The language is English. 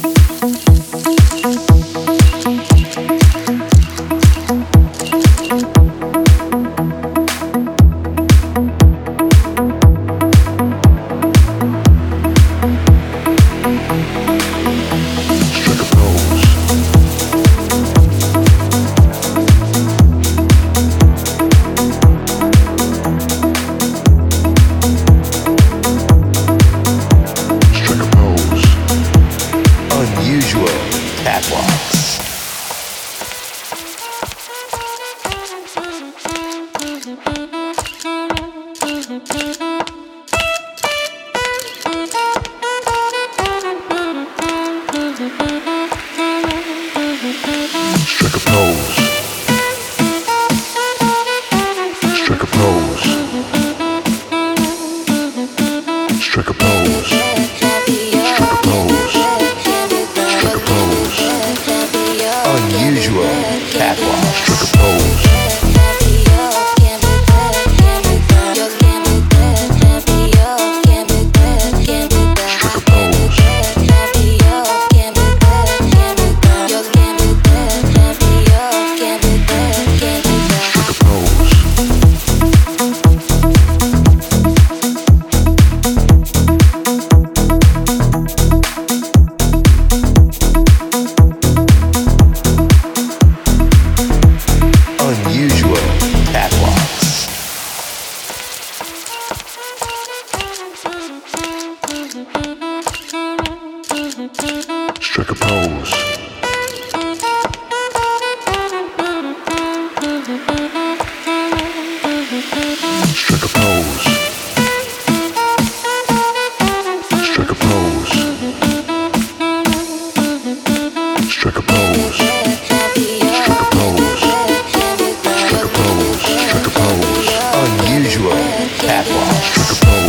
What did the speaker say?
Strike a Strike a pose. Strike a pose. Strike a pose. Strike a pose. Strike a pose. Strike a pose. Strike a pose. Strike a pose. Unusual. Catwalk. Strike a pose.